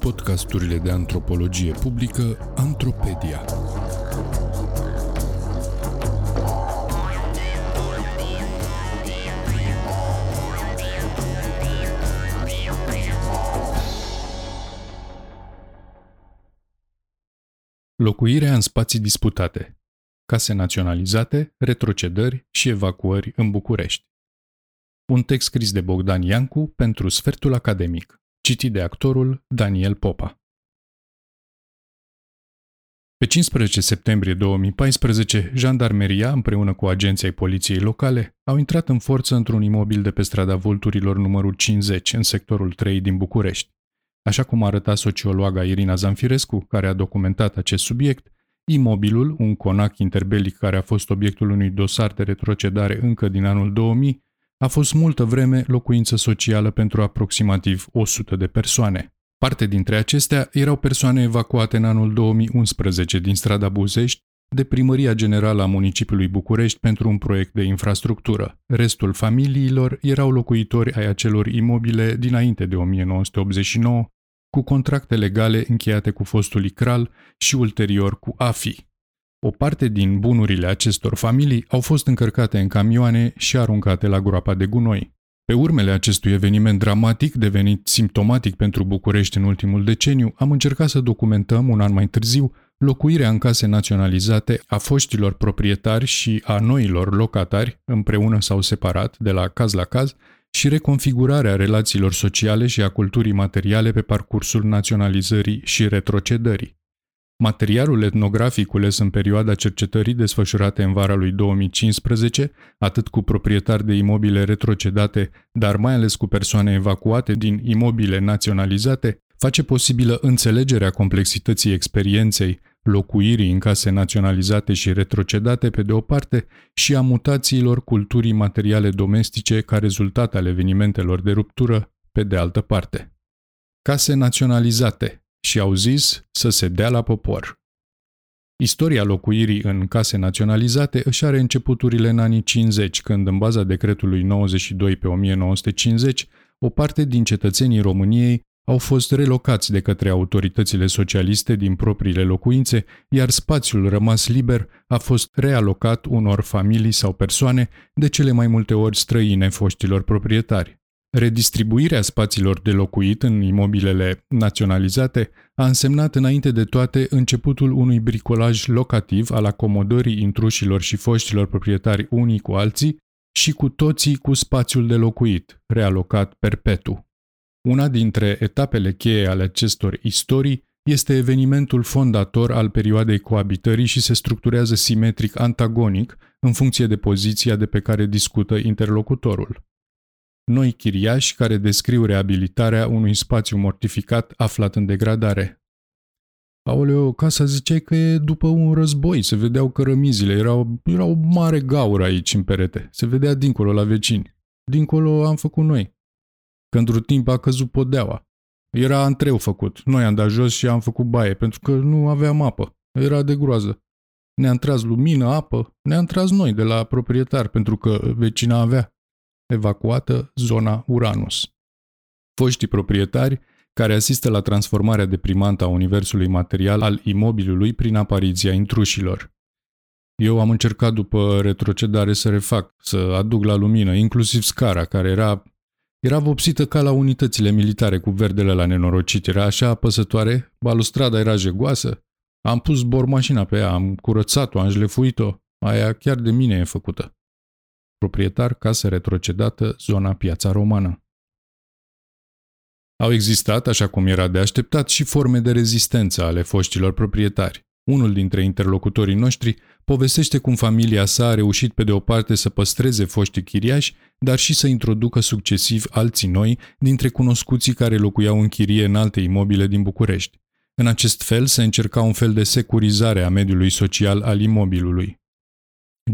Podcasturile de antropologie publică Antropedia. Locuirea în spații disputate Case naționalizate, retrocedări și evacuări în București. Un text scris de Bogdan Iancu pentru Sfertul Academic, citit de actorul Daniel Popa. Pe 15 septembrie 2014, jandarmeria, împreună cu agenții ai poliției locale, au intrat în forță într-un imobil de pe strada Vulturilor numărul 50, în sectorul 3 din București. Așa cum arăta sociologa Irina Zanfirescu, care a documentat acest subiect, imobilul, un conac interbelic care a fost obiectul unui dosar de retrocedare încă din anul 2000, a fost multă vreme locuință socială pentru aproximativ 100 de persoane. Parte dintre acestea erau persoane evacuate în anul 2011 din strada Buzești de Primăria Generală a Municipiului București pentru un proiect de infrastructură. Restul familiilor erau locuitori ai acelor imobile dinainte de 1989, cu contracte legale încheiate cu fostul ICRAL și ulterior cu AFI. O parte din bunurile acestor familii au fost încărcate în camioane și aruncate la groapa de gunoi. Pe urmele acestui eveniment dramatic, devenit simptomatic pentru București în ultimul deceniu, am încercat să documentăm un an mai târziu locuirea în case naționalizate a foștilor proprietari și a noilor locatari, împreună sau separat, de la caz la caz, și reconfigurarea relațiilor sociale și a culturii materiale pe parcursul naționalizării și retrocedării. Materialul etnografic cules în perioada cercetării desfășurate în vara lui 2015, atât cu proprietari de imobile retrocedate, dar mai ales cu persoane evacuate din imobile naționalizate, face posibilă înțelegerea complexității experienței, locuirii în case naționalizate și retrocedate pe de o parte și a mutațiilor culturii materiale domestice ca rezultat al evenimentelor de ruptură pe de altă parte. Case naționalizate, și au zis să se dea la popor. Istoria locuirii în case naționalizate își are începuturile în anii 50, când, în baza decretului 92 pe 1950, o parte din cetățenii României au fost relocați de către autoritățile socialiste din propriile locuințe, iar spațiul rămas liber a fost realocat unor familii sau persoane, de cele mai multe ori străine foștilor proprietari. Redistribuirea spațiilor de locuit în imobilele naționalizate a însemnat înainte de toate începutul unui bricolaj locativ al acomodării intrușilor și foștilor proprietari unii cu alții și cu toții cu spațiul de locuit, realocat perpetu. Una dintre etapele cheie ale acestor istorii este evenimentul fondator al perioadei coabitării și se structurează simetric antagonic în funcție de poziția de pe care discută interlocutorul noi chiriași care descriu reabilitarea unui spațiu mortificat aflat în degradare. Aoleo, casa ziceai că e după un război, se vedeau cărămizile, era o, era o mare gaură aici în perete, se vedea dincolo la vecini. Dincolo am făcut noi. Că într timp a căzut podeaua. Era antreu făcut, noi am dat jos și am făcut baie, pentru că nu aveam apă. Era de groază. Ne-am tras lumină, apă, ne-am tras noi de la proprietar, pentru că vecina avea evacuată zona Uranus. Foștii proprietari care asistă la transformarea deprimantă a universului material al imobilului prin apariția intrușilor. Eu am încercat după retrocedare să refac, să aduc la lumină, inclusiv scara, care era, era vopsită ca la unitățile militare cu verdele la nenorocit. Era așa apăsătoare, balustrada era jegoasă. Am pus bormașina pe ea, am curățat-o, am șlefuit-o. Aia chiar de mine e făcută proprietar casă retrocedată, zona Piața Romană. Au existat, așa cum era de așteptat, și forme de rezistență ale foștilor proprietari. Unul dintre interlocutorii noștri povestește cum familia sa a reușit pe de o parte să păstreze foștii chiriași, dar și să introducă succesiv alții noi dintre cunoscuții care locuiau în chirie în alte imobile din București. În acest fel se încerca un fel de securizare a mediului social al imobilului.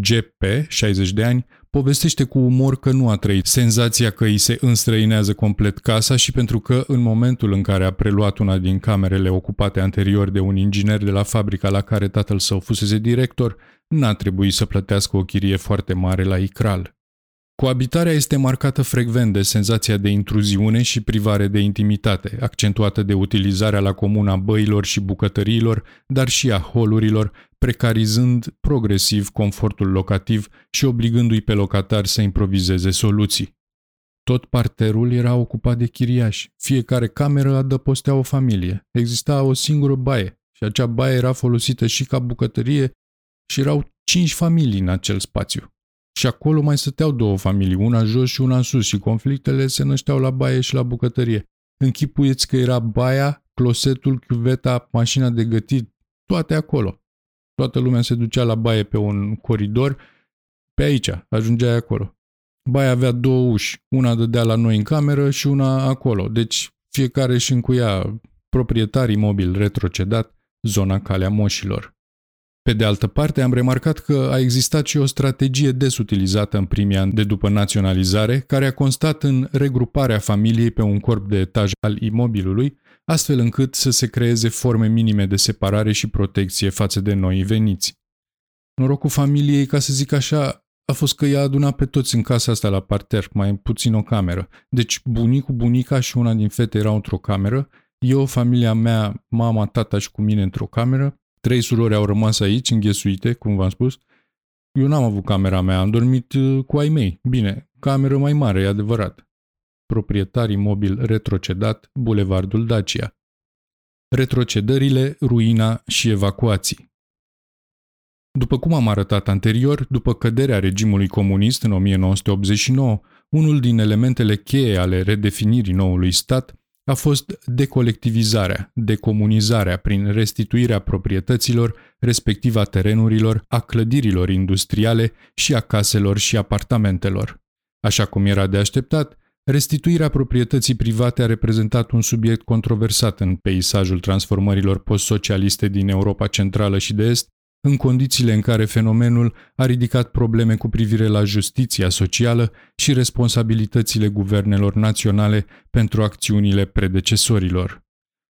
GP, 60 de ani, povestește cu umor că nu a trăit senzația că îi se înstrăinează complet casa și pentru că, în momentul în care a preluat una din camerele ocupate anterior de un inginer de la fabrica la care tatăl său fusese director, n-a trebuit să plătească o chirie foarte mare la ICRAL. Coabitarea este marcată frecvent de senzația de intruziune și privare de intimitate, accentuată de utilizarea la comun a băilor și bucătăriilor, dar și a holurilor, precarizând progresiv confortul locativ și obligându-i pe locatari să improvizeze soluții. Tot parterul era ocupat de chiriași. Fiecare cameră adăpostea o familie. Exista o singură baie și acea baie era folosită și ca bucătărie și erau cinci familii în acel spațiu. Și acolo mai stăteau două familii, una jos și una sus și conflictele se nășteau la baie și la bucătărie. Închipuieți că era baia, closetul, chiuveta, mașina de gătit, toate acolo. Toată lumea se ducea la baie pe un coridor, pe aici, ajungeai acolo. Baia avea două uși, una dădea la noi în cameră și una acolo, deci fiecare își încuia proprietarii mobil retrocedat zona calea moșilor. Pe de altă parte, am remarcat că a existat și o strategie des utilizată în primii ani de după naționalizare, care a constat în regruparea familiei pe un corp de etaj al imobilului, astfel încât să se creeze forme minime de separare și protecție față de noi veniți. Norocul familiei, ca să zic așa, a fost că i-a adunat pe toți în casa asta la parter, mai puțin o cameră. Deci bunicul, bunica și una din fete erau într-o cameră, eu, familia mea, mama, tata și cu mine într-o cameră, Trei surori au rămas aici, înghesuite, cum v-am spus. Eu n-am avut camera mea, am dormit uh, cu ai mei. Bine, cameră mai mare, e adevărat. Proprietar imobil retrocedat, Bulevardul Dacia. Retrocedările, ruina și evacuații. După cum am arătat anterior, după căderea regimului comunist în 1989, unul din elementele cheie ale redefinirii noului stat a fost decolectivizarea, decomunizarea prin restituirea proprietăților, respectiv a terenurilor, a clădirilor industriale și a caselor și apartamentelor. Așa cum era de așteptat, restituirea proprietății private a reprezentat un subiect controversat în peisajul transformărilor post-socialiste din Europa Centrală și de Est, în condițiile în care fenomenul a ridicat probleme cu privire la justiția socială și responsabilitățile guvernelor naționale pentru acțiunile predecesorilor.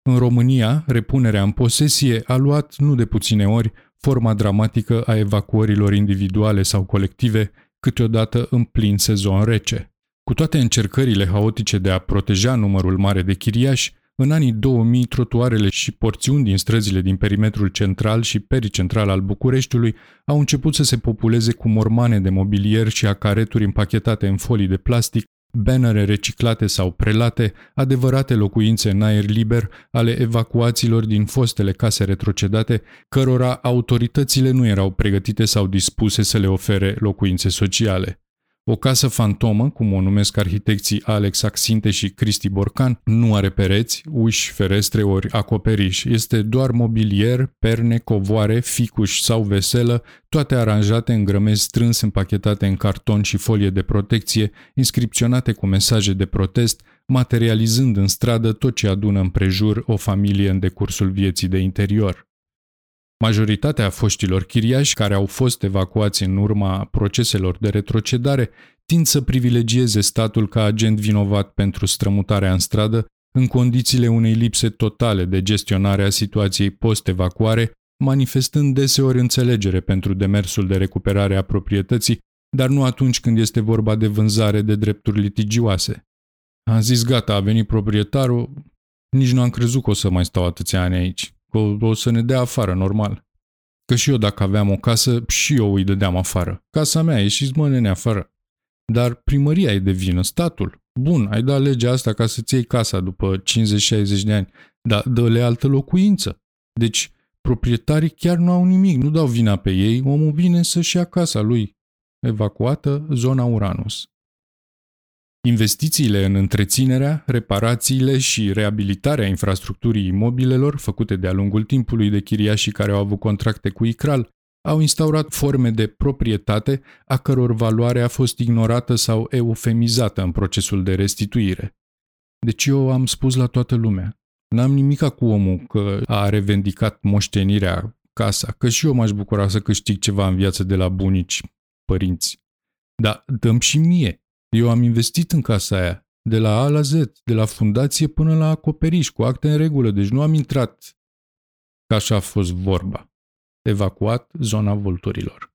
În România, repunerea în posesie a luat nu de puține ori forma dramatică a evacuărilor individuale sau colective, câteodată în plin sezon rece. Cu toate încercările haotice de a proteja numărul mare de chiriași, în anii 2000, trotuarele și porțiuni din străzile din perimetrul central și pericentral al Bucureștiului au început să se populeze cu mormane de mobilier și acareturi împachetate în folii de plastic, bannere reciclate sau prelate, adevărate locuințe în aer liber ale evacuațiilor din fostele case retrocedate, cărora autoritățile nu erau pregătite sau dispuse să le ofere locuințe sociale. O casă fantomă, cum o numesc arhitecții Alex Axinte și Cristi Borcan, nu are pereți, uși, ferestre ori acoperiș. Este doar mobilier, perne, covoare, ficuș sau veselă, toate aranjate în grămezi strâns împachetate în carton și folie de protecție, inscripționate cu mesaje de protest, materializând în stradă tot ce adună împrejur o familie în decursul vieții de interior. Majoritatea foștilor chiriași care au fost evacuați în urma proceselor de retrocedare tind să privilegieze statul ca agent vinovat pentru strămutarea în stradă în condițiile unei lipse totale de gestionare a situației post-evacuare, manifestând deseori înțelegere pentru demersul de recuperare a proprietății, dar nu atunci când este vorba de vânzare de drepturi litigioase. Am zis gata, a venit proprietarul, nici nu am crezut că o să mai stau atâția ani aici că o să ne dea afară, normal. Că și eu dacă aveam o casă, și eu îi dădeam afară. Casa mea, ieșiți mă nene afară. Dar primăria e de vină, statul. Bun, ai dat legea asta ca să-ți iei casa după 50-60 de ani, dar dă-le altă locuință. Deci, proprietarii chiar nu au nimic, nu dau vina pe ei, omul vine să-și ia casa lui. Evacuată zona Uranus. Investițiile în întreținerea, reparațiile și reabilitarea infrastructurii imobilelor făcute de-a lungul timpului de chiriașii care au avut contracte cu ICRAL au instaurat forme de proprietate a căror valoare a fost ignorată sau eufemizată în procesul de restituire. Deci eu am spus la toată lumea, n-am nimic cu omul că a revendicat moștenirea casa, că și eu m-aș bucura să câștig ceva în viață de la bunici, părinți. Dar dăm și mie, eu am investit în casa aia, de la A la Z, de la fundație până la acoperiș, cu acte în regulă, deci nu am intrat ca așa a fost vorba. Evacuat zona vulturilor.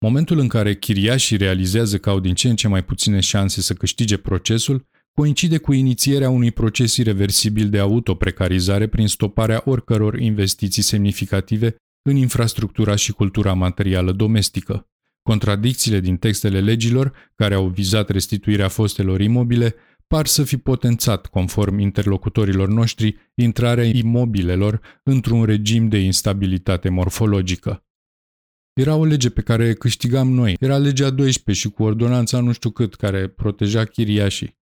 Momentul în care chiriașii realizează că au din ce în ce mai puține șanse să câștige procesul, coincide cu inițierea unui proces irreversibil de autoprecarizare prin stoparea oricăror investiții semnificative în infrastructura și cultura materială domestică. Contradicțiile din textele legilor, care au vizat restituirea fostelor imobile, par să fi potențat, conform interlocutorilor noștri, intrarea imobilelor într-un regim de instabilitate morfologică. Era o lege pe care câștigam noi. Era legea 12 și cu ordonanța nu știu cât, care proteja chiriașii.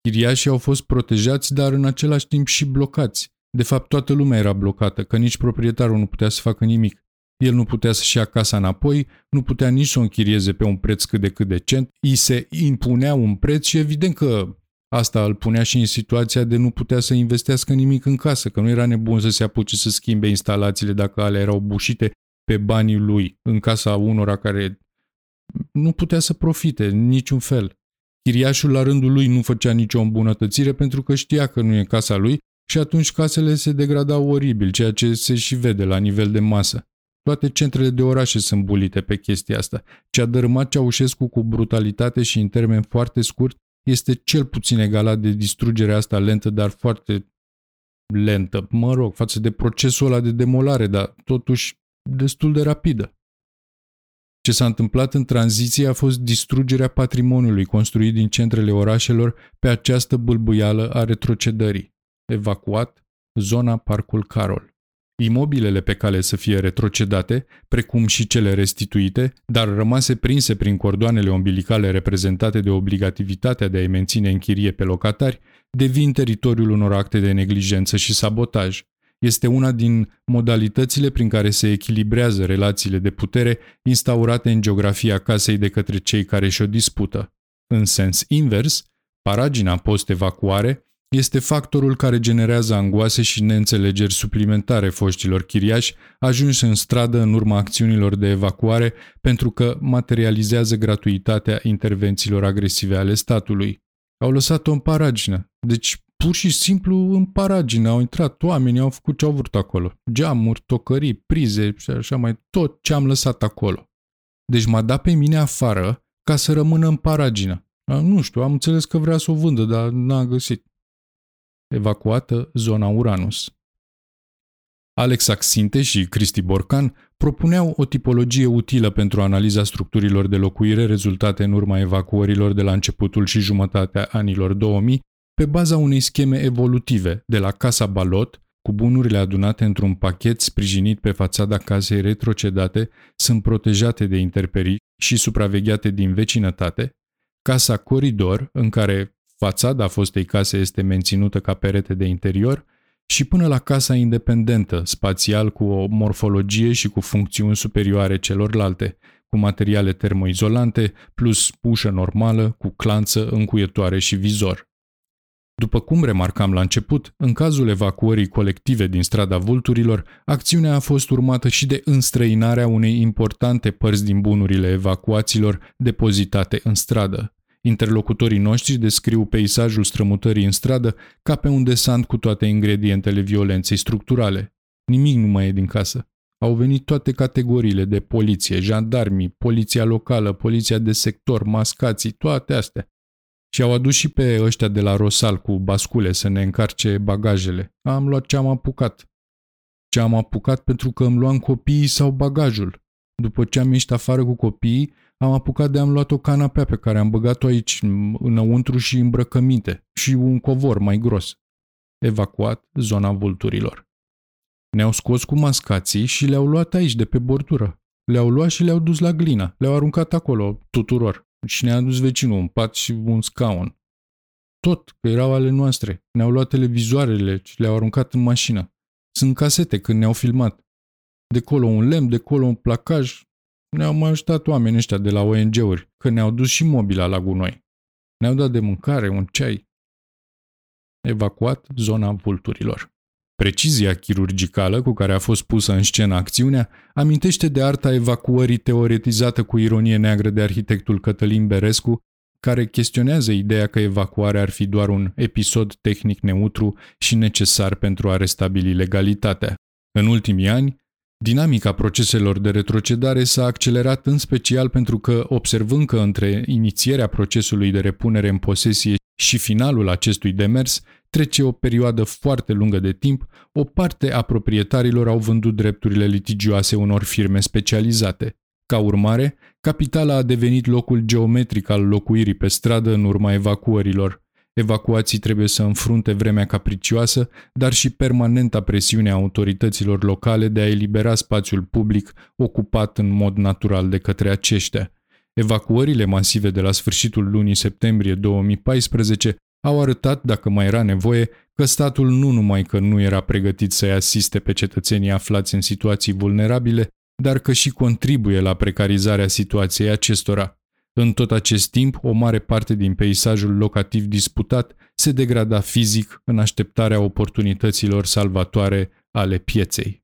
Chiriașii au fost protejați, dar în același timp și blocați. De fapt, toată lumea era blocată, că nici proprietarul nu putea să facă nimic. El nu putea să-și ia casa înapoi, nu putea nici să o închirieze pe un preț cât de cât decent, îi se impunea un preț și evident că asta îl punea și în situația de nu putea să investească nimic în casă, că nu era nebun să se apuce să schimbe instalațiile dacă alea erau bușite pe banii lui în casa unora care nu putea să profite în niciun fel. Chiriașul la rândul lui nu făcea nicio îmbunătățire pentru că știa că nu e casa lui și atunci casele se degradau oribil, ceea ce se și vede la nivel de masă. Toate centrele de orașe sunt bulite pe chestia asta. Ce a dărâmat Ceaușescu cu brutalitate și în termen foarte scurt este cel puțin egalat de distrugerea asta lentă, dar foarte lentă, mă rog, față de procesul ăla de demolare, dar totuși destul de rapidă. Ce s-a întâmplat în tranziție a fost distrugerea patrimoniului construit din centrele orașelor pe această bâlbâială a retrocedării. Evacuat, zona Parcul Carol. Imobilele pe cale să fie retrocedate, precum și cele restituite, dar rămase prinse prin cordoanele umbilicale reprezentate de obligativitatea de a-i menține în chirie pe locatari, devin teritoriul unor acte de neglijență și sabotaj, este una din modalitățile prin care se echilibrează relațiile de putere instaurate în geografia casei de către cei care și-o dispută. În sens invers, paragina post-evacuare este factorul care generează angoase și neînțelegeri suplimentare foștilor chiriași ajunși în stradă în urma acțiunilor de evacuare pentru că materializează gratuitatea intervențiilor agresive ale statului. Au lăsat-o în paragină, deci pur și simplu în paragină au intrat oamenii, au făcut ce au vrut acolo. Geamuri, tocării, prize și așa mai tot ce am lăsat acolo. Deci m-a dat pe mine afară ca să rămână în paragină. Nu știu, am înțeles că vrea să o vândă, dar n-a găsit. Evacuată zona Uranus. Alex Axinte și Cristi Borcan propuneau o tipologie utilă pentru analiza structurilor de locuire rezultate în urma evacuărilor de la începutul și jumătatea anilor 2000 pe baza unei scheme evolutive, de la Casa Balot, cu bunurile adunate într-un pachet sprijinit pe fațada casei retrocedate, sunt protejate de interperii și supravegheate din vecinătate, Casa Coridor, în care fațada fostei case este menținută ca perete de interior, și până la casa independentă, spațial cu o morfologie și cu funcțiuni superioare celorlalte, cu materiale termoizolante, plus ușă normală, cu clanță, încuietoare și vizor. După cum remarcam la început, în cazul evacuării colective din strada Vulturilor, acțiunea a fost urmată și de înstrăinarea unei importante părți din bunurile evacuaților depozitate în stradă. Interlocutorii noștri descriu peisajul strămutării în stradă ca pe un desant cu toate ingredientele violenței structurale. Nimic nu mai e din casă. Au venit toate categoriile de poliție, jandarmii, poliția locală, poliția de sector, mascații, toate astea. Și au adus și pe ăștia de la Rosal cu bascule să ne încarce bagajele. Am luat ce am apucat. Ce am apucat pentru că îmi luam copiii sau bagajul. După ce am ieșit afară cu copiii, am apucat de am luat o canapea pe care am băgat-o aici, înăuntru și îmbrăcăminte, și un covor mai gros. Evacuat zona vulturilor. Ne-au scos cu mascații și le-au luat aici, de pe bordură. Le-au luat și le-au dus la glina. Le-au aruncat acolo, tuturor. Și ne-a adus vecinul un pat și un scaun. Tot, că erau ale noastre. Ne-au luat televizoarele și le-au aruncat în mașină. Sunt casete când ne-au filmat. De colo un lemn, de colo un placaj. Ne-au mai ajutat oamenii ăștia de la ONG-uri, că ne-au dus și mobila la gunoi. Ne-au dat de mâncare, un ceai. Evacuat zona vulturilor. Precizia chirurgicală cu care a fost pusă în scenă acțiunea amintește de arta evacuării teoretizată cu ironie neagră de arhitectul Cătălin Berescu, care chestionează ideea că evacuarea ar fi doar un episod tehnic neutru și necesar pentru a restabili legalitatea. În ultimii ani, Dinamica proceselor de retrocedare s-a accelerat în special pentru că, observând că între inițierea procesului de repunere în posesie și finalul acestui demers trece o perioadă foarte lungă de timp, o parte a proprietarilor au vândut drepturile litigioase unor firme specializate. Ca urmare, capitala a devenit locul geometric al locuirii pe stradă în urma evacuărilor. Evacuații trebuie să înfrunte vremea capricioasă, dar și permanenta presiune a autorităților locale de a elibera spațiul public ocupat în mod natural de către aceștia. Evacuările masive de la sfârșitul lunii septembrie 2014 au arătat, dacă mai era nevoie, că statul nu numai că nu era pregătit să-i asiste pe cetățenii aflați în situații vulnerabile, dar că și contribuie la precarizarea situației acestora. În tot acest timp, o mare parte din peisajul locativ disputat se degrada fizic în așteptarea oportunităților salvatoare ale pieței.